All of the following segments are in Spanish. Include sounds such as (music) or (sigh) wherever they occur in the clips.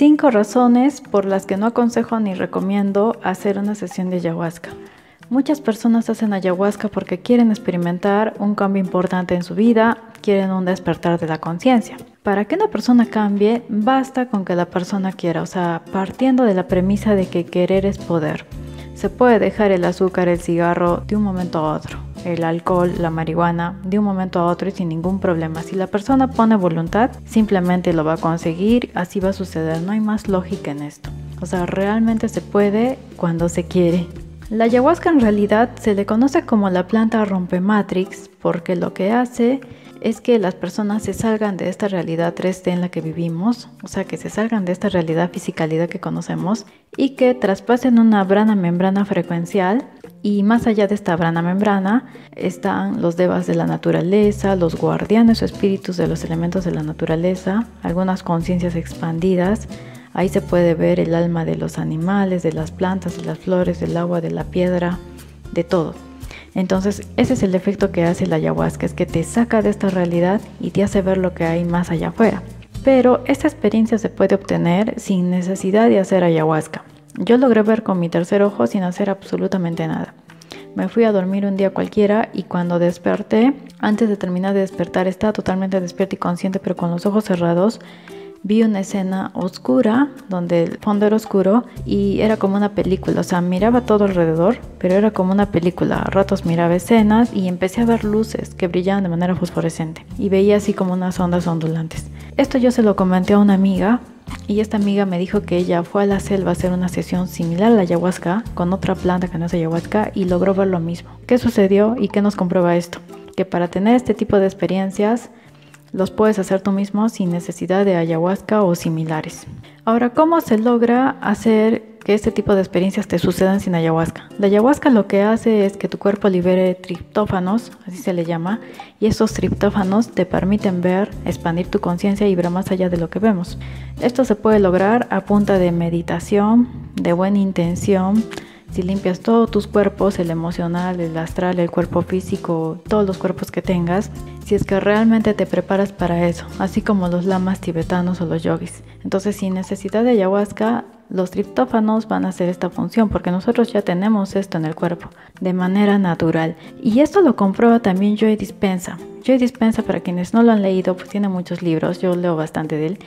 Cinco razones por las que no aconsejo ni recomiendo hacer una sesión de ayahuasca. Muchas personas hacen ayahuasca porque quieren experimentar un cambio importante en su vida, quieren un despertar de la conciencia. Para que una persona cambie, basta con que la persona quiera, o sea, partiendo de la premisa de que querer es poder. Se puede dejar el azúcar, el cigarro de un momento a otro, el alcohol, la marihuana, de un momento a otro y sin ningún problema. Si la persona pone voluntad, simplemente lo va a conseguir, así va a suceder, no hay más lógica en esto. O sea, realmente se puede cuando se quiere. La ayahuasca en realidad se le conoce como la planta rompematrix porque lo que hace es que las personas se salgan de esta realidad 3D en la que vivimos, o sea, que se salgan de esta realidad fisicalidad que conocemos y que traspasen una brana membrana frecuencial y más allá de esta brana membrana están los devas de la naturaleza, los guardianes o espíritus de los elementos de la naturaleza, algunas conciencias expandidas. Ahí se puede ver el alma de los animales, de las plantas, de las flores, del agua, de la piedra, de todo. Entonces, ese es el efecto que hace la ayahuasca, es que te saca de esta realidad y te hace ver lo que hay más allá afuera. Pero esta experiencia se puede obtener sin necesidad de hacer ayahuasca. Yo logré ver con mi tercer ojo sin hacer absolutamente nada. Me fui a dormir un día cualquiera y cuando desperté, antes de terminar de despertar, estaba totalmente despierta y consciente, pero con los ojos cerrados. Vi una escena oscura donde el fondo era oscuro y era como una película, o sea, miraba todo alrededor, pero era como una película. A ratos miraba escenas y empecé a ver luces que brillaban de manera fosforescente y veía así como unas ondas ondulantes. Esto yo se lo comenté a una amiga y esta amiga me dijo que ella fue a la selva a hacer una sesión similar a la ayahuasca con otra planta que no es ayahuasca y logró ver lo mismo. ¿Qué sucedió y qué nos comprueba esto? Que para tener este tipo de experiencias los puedes hacer tú mismo sin necesidad de ayahuasca o similares. Ahora, ¿cómo se logra hacer que este tipo de experiencias te sucedan sin ayahuasca. La ayahuasca lo que hace es que tu cuerpo libere triptófanos, así se le llama, y esos triptófanos te permiten ver, expandir tu conciencia y ver más allá de lo que vemos. Esto se puede lograr a punta de meditación, de buena intención, si limpias todos tus cuerpos, el emocional, el astral, el cuerpo físico, todos los cuerpos que tengas, si es que realmente te preparas para eso, así como los lamas tibetanos o los yogis. Entonces, sin necesidad de ayahuasca, los triptófanos van a hacer esta función porque nosotros ya tenemos esto en el cuerpo de manera natural. Y esto lo comprueba también Joy Dispensa. Joy Dispensa, para quienes no lo han leído, pues tiene muchos libros, yo leo bastante de él.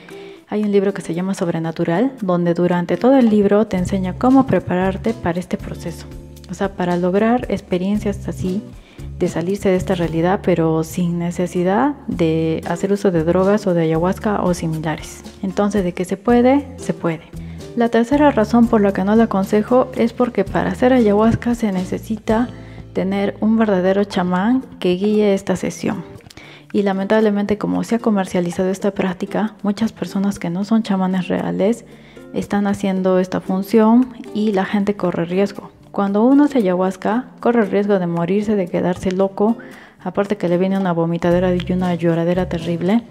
Hay un libro que se llama Sobrenatural, donde durante todo el libro te enseña cómo prepararte para este proceso. O sea, para lograr experiencias así, de salirse de esta realidad, pero sin necesidad de hacer uso de drogas o de ayahuasca o similares. Entonces, de que se puede, se puede. La tercera razón por la que no la aconsejo es porque para hacer ayahuasca se necesita tener un verdadero chamán que guíe esta sesión. Y lamentablemente como se ha comercializado esta práctica, muchas personas que no son chamanes reales están haciendo esta función y la gente corre riesgo. Cuando uno hace ayahuasca, corre el riesgo de morirse, de quedarse loco, aparte que le viene una vomitadera y una lloradera terrible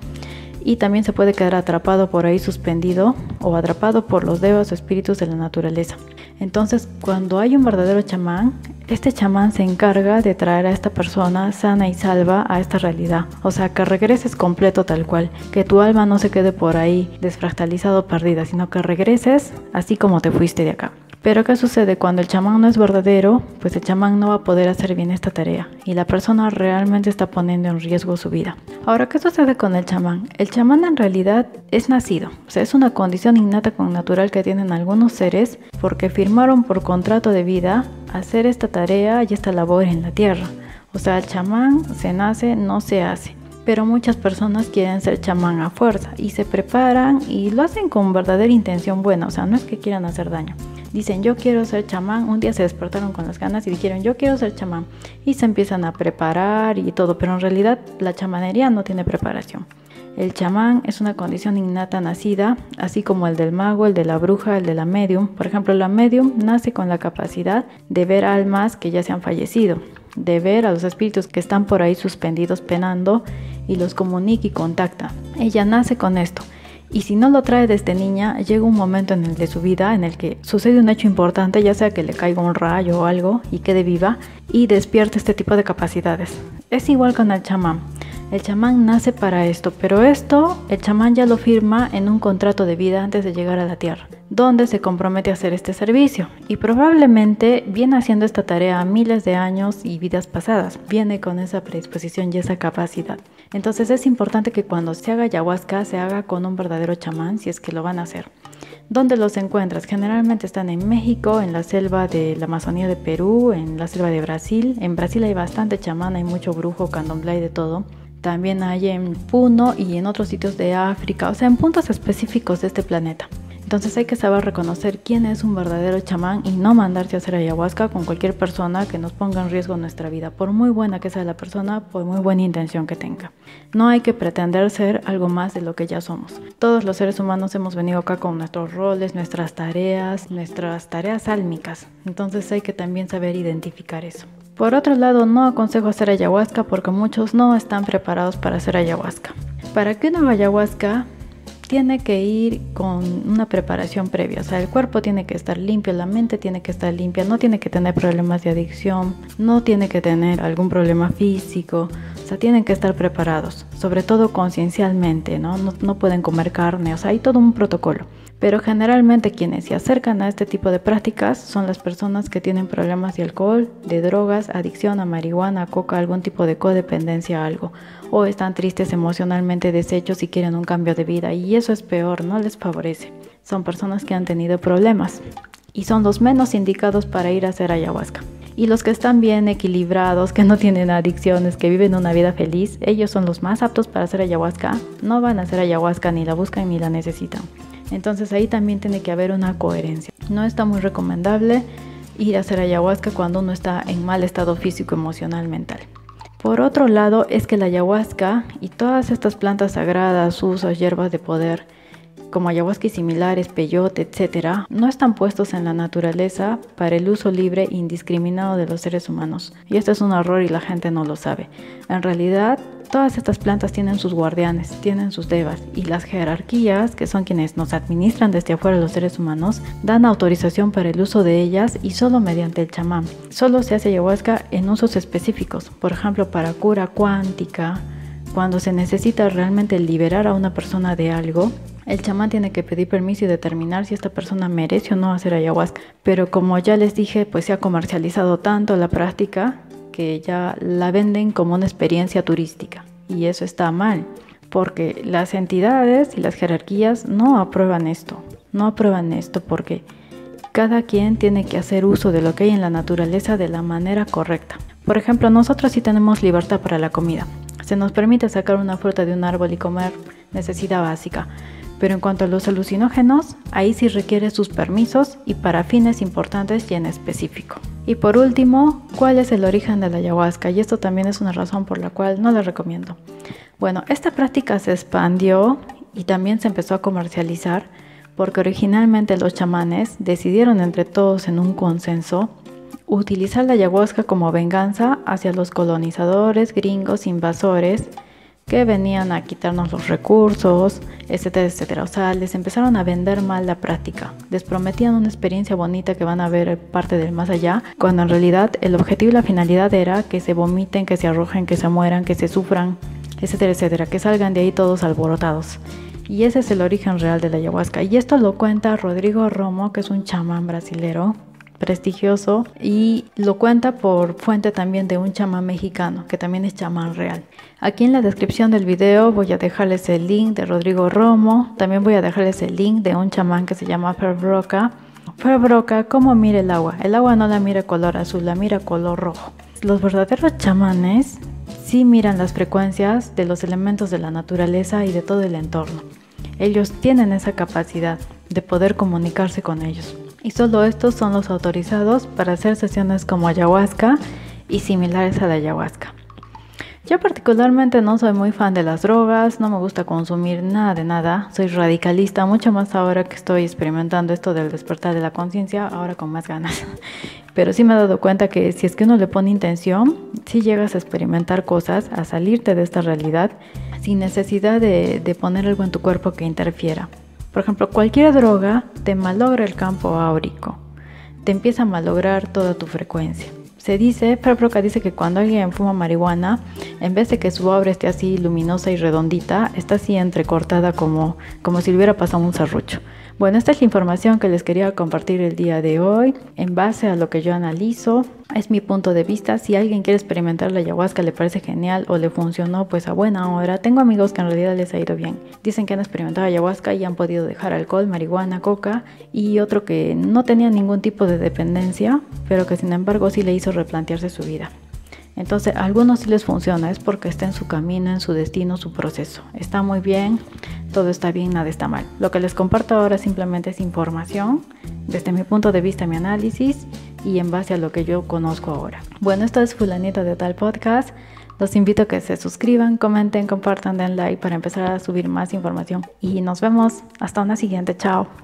y también se puede quedar atrapado por ahí suspendido o atrapado por los dedos o espíritus de la naturaleza. Entonces, cuando hay un verdadero chamán, este chamán se encarga de traer a esta persona sana y salva a esta realidad. O sea, que regreses completo tal cual, que tu alma no se quede por ahí desfractalizado perdida, sino que regreses así como te fuiste de acá. Pero ¿qué sucede? Cuando el chamán no es verdadero, pues el chamán no va a poder hacer bien esta tarea y la persona realmente está poniendo en riesgo su vida. Ahora, ¿qué sucede con el chamán? El chamán en realidad es nacido, o sea, es una condición innata con natural que tienen algunos seres porque firmaron por contrato de vida hacer esta tarea y esta labor en la tierra. O sea, el chamán se nace, no se hace pero muchas personas quieren ser chamán a fuerza y se preparan y lo hacen con verdadera intención buena, o sea, no es que quieran hacer daño dicen yo quiero ser chamán, un día se despertaron con las ganas y dijeron yo quiero ser chamán y se empiezan a preparar y todo, pero en realidad la chamanería no tiene preparación. El chamán es una condición innata nacida, así como el del mago, el de la bruja, el de la medium. Por ejemplo, la medium nace con la capacidad de ver almas que ya se han fallecido, de ver a los espíritus que están por ahí suspendidos penando y los comunica y contacta. Ella nace con esto. Y si no lo trae desde niña, llega un momento en el de su vida en el que sucede un hecho importante, ya sea que le caiga un rayo o algo y quede viva y despierta este tipo de capacidades. Es igual con el chamán. El chamán nace para esto, pero esto el chamán ya lo firma en un contrato de vida antes de llegar a la tierra, donde se compromete a hacer este servicio. Y probablemente viene haciendo esta tarea miles de años y vidas pasadas, viene con esa predisposición y esa capacidad. Entonces es importante que cuando se haga ayahuasca se haga con un verdadero chamán si es que lo van a hacer. ¿Dónde los encuentras? Generalmente están en México, en la selva de la Amazonía de Perú, en la selva de Brasil. En Brasil hay bastante chamán, hay mucho brujo, candomblé y de todo. También hay en Puno y en otros sitios de África, o sea, en puntos específicos de este planeta. Entonces hay que saber reconocer quién es un verdadero chamán y no mandarse a hacer ayahuasca con cualquier persona que nos ponga en riesgo nuestra vida, por muy buena que sea la persona, por muy buena intención que tenga. No hay que pretender ser algo más de lo que ya somos. Todos los seres humanos hemos venido acá con nuestros roles, nuestras tareas, nuestras tareas álmicas. Entonces hay que también saber identificar eso. Por otro lado, no aconsejo hacer ayahuasca porque muchos no están preparados para hacer ayahuasca. Para que una ayahuasca tiene que ir con una preparación previa. O sea, el cuerpo tiene que estar limpio, la mente tiene que estar limpia, no tiene que tener problemas de adicción, no tiene que tener algún problema físico. O sea, tienen que estar preparados, sobre todo conciencialmente, ¿no? ¿no? No pueden comer carne, o sea, hay todo un protocolo. Pero generalmente quienes se acercan a este tipo de prácticas son las personas que tienen problemas de alcohol, de drogas, adicción a marihuana, coca, algún tipo de codependencia a algo, o están tristes emocionalmente deshechos y quieren un cambio de vida y eso es peor, no les favorece. Son personas que han tenido problemas y son los menos indicados para ir a hacer ayahuasca. Y los que están bien equilibrados, que no tienen adicciones, que viven una vida feliz, ellos son los más aptos para hacer ayahuasca. No van a hacer ayahuasca, ni la buscan ni la necesitan. Entonces ahí también tiene que haber una coherencia. No está muy recomendable ir a hacer ayahuasca cuando uno está en mal estado físico, emocional, mental. Por otro lado, es que la ayahuasca y todas estas plantas sagradas, usos, hierbas de poder, como ayahuasca y similares, peyote, etc., no están puestos en la naturaleza para el uso libre e indiscriminado de los seres humanos. Y esto es un error y la gente no lo sabe. En realidad, todas estas plantas tienen sus guardianes, tienen sus devas, y las jerarquías, que son quienes nos administran desde afuera los seres humanos, dan autorización para el uso de ellas y solo mediante el chamán. Solo se hace ayahuasca en usos específicos, por ejemplo, para cura cuántica, cuando se necesita realmente liberar a una persona de algo, el chamán tiene que pedir permiso y determinar si esta persona merece o no hacer ayahuasca. Pero como ya les dije, pues se ha comercializado tanto la práctica que ya la venden como una experiencia turística. Y eso está mal, porque las entidades y las jerarquías no aprueban esto. No aprueban esto porque cada quien tiene que hacer uso de lo que hay en la naturaleza de la manera correcta. Por ejemplo, nosotros sí tenemos libertad para la comida. Se nos permite sacar una fruta de un árbol y comer necesidad básica. Pero en cuanto a los alucinógenos, ahí sí requiere sus permisos y para fines importantes y en específico. Y por último, ¿cuál es el origen de la ayahuasca? Y esto también es una razón por la cual no la recomiendo. Bueno, esta práctica se expandió y también se empezó a comercializar porque originalmente los chamanes decidieron entre todos en un consenso utilizar la ayahuasca como venganza hacia los colonizadores gringos invasores que venían a quitarnos los recursos, etcétera, etcétera. O sea, les empezaron a vender mal la práctica. Les prometían una experiencia bonita que van a ver parte del más allá, cuando en realidad el objetivo y la finalidad era que se vomiten, que se arrojen, que se mueran, que se sufran, etcétera, etcétera, que salgan de ahí todos alborotados. Y ese es el origen real de la ayahuasca. Y esto lo cuenta Rodrigo Romo, que es un chamán brasilero prestigioso y lo cuenta por fuente también de un chamán mexicano que también es chamán real. Aquí en la descripción del video voy a dejarles el link de Rodrigo Romo, también voy a dejarles el link de un chamán que se llama Fer Broca. Fer ¿cómo mira el agua? El agua no la mira color azul, la mira color rojo. Los verdaderos chamanes sí miran las frecuencias de los elementos de la naturaleza y de todo el entorno. Ellos tienen esa capacidad de poder comunicarse con ellos y solo estos son los autorizados para hacer sesiones como ayahuasca y similares a la ayahuasca. Yo particularmente no soy muy fan de las drogas, no me gusta consumir nada de nada, soy radicalista, mucho más ahora que estoy experimentando esto del despertar de la conciencia, ahora con más ganas. (laughs) Pero sí me he dado cuenta que si es que uno le pone intención, si llegas a experimentar cosas, a salirte de esta realidad, sin necesidad de, de poner algo en tu cuerpo que interfiera. Por ejemplo, cualquier droga te malogra el campo áurico, te empieza a malograr toda tu frecuencia. Se dice, Proca dice que cuando alguien fuma marihuana, en vez de que su obra esté así luminosa y redondita, está así entrecortada como, como si le hubiera pasado un serrucho. Bueno, esta es la información que les quería compartir el día de hoy. En base a lo que yo analizo, es mi punto de vista. Si alguien quiere experimentar la ayahuasca, le parece genial o le funcionó, pues a buena hora. Tengo amigos que en realidad les ha ido bien. Dicen que han experimentado ayahuasca y han podido dejar alcohol, marihuana, coca y otro que no tenía ningún tipo de dependencia, pero que sin embargo sí le hizo replantearse su vida. Entonces, a algunos sí les funciona, es porque está en su camino, en su destino, su proceso. Está muy bien, todo está bien, nada está mal. Lo que les comparto ahora simplemente es información, desde mi punto de vista, mi análisis y en base a lo que yo conozco ahora. Bueno, esto es Fulanita de Tal Podcast. Los invito a que se suscriban, comenten, compartan, den like para empezar a subir más información. Y nos vemos hasta una siguiente. Chao.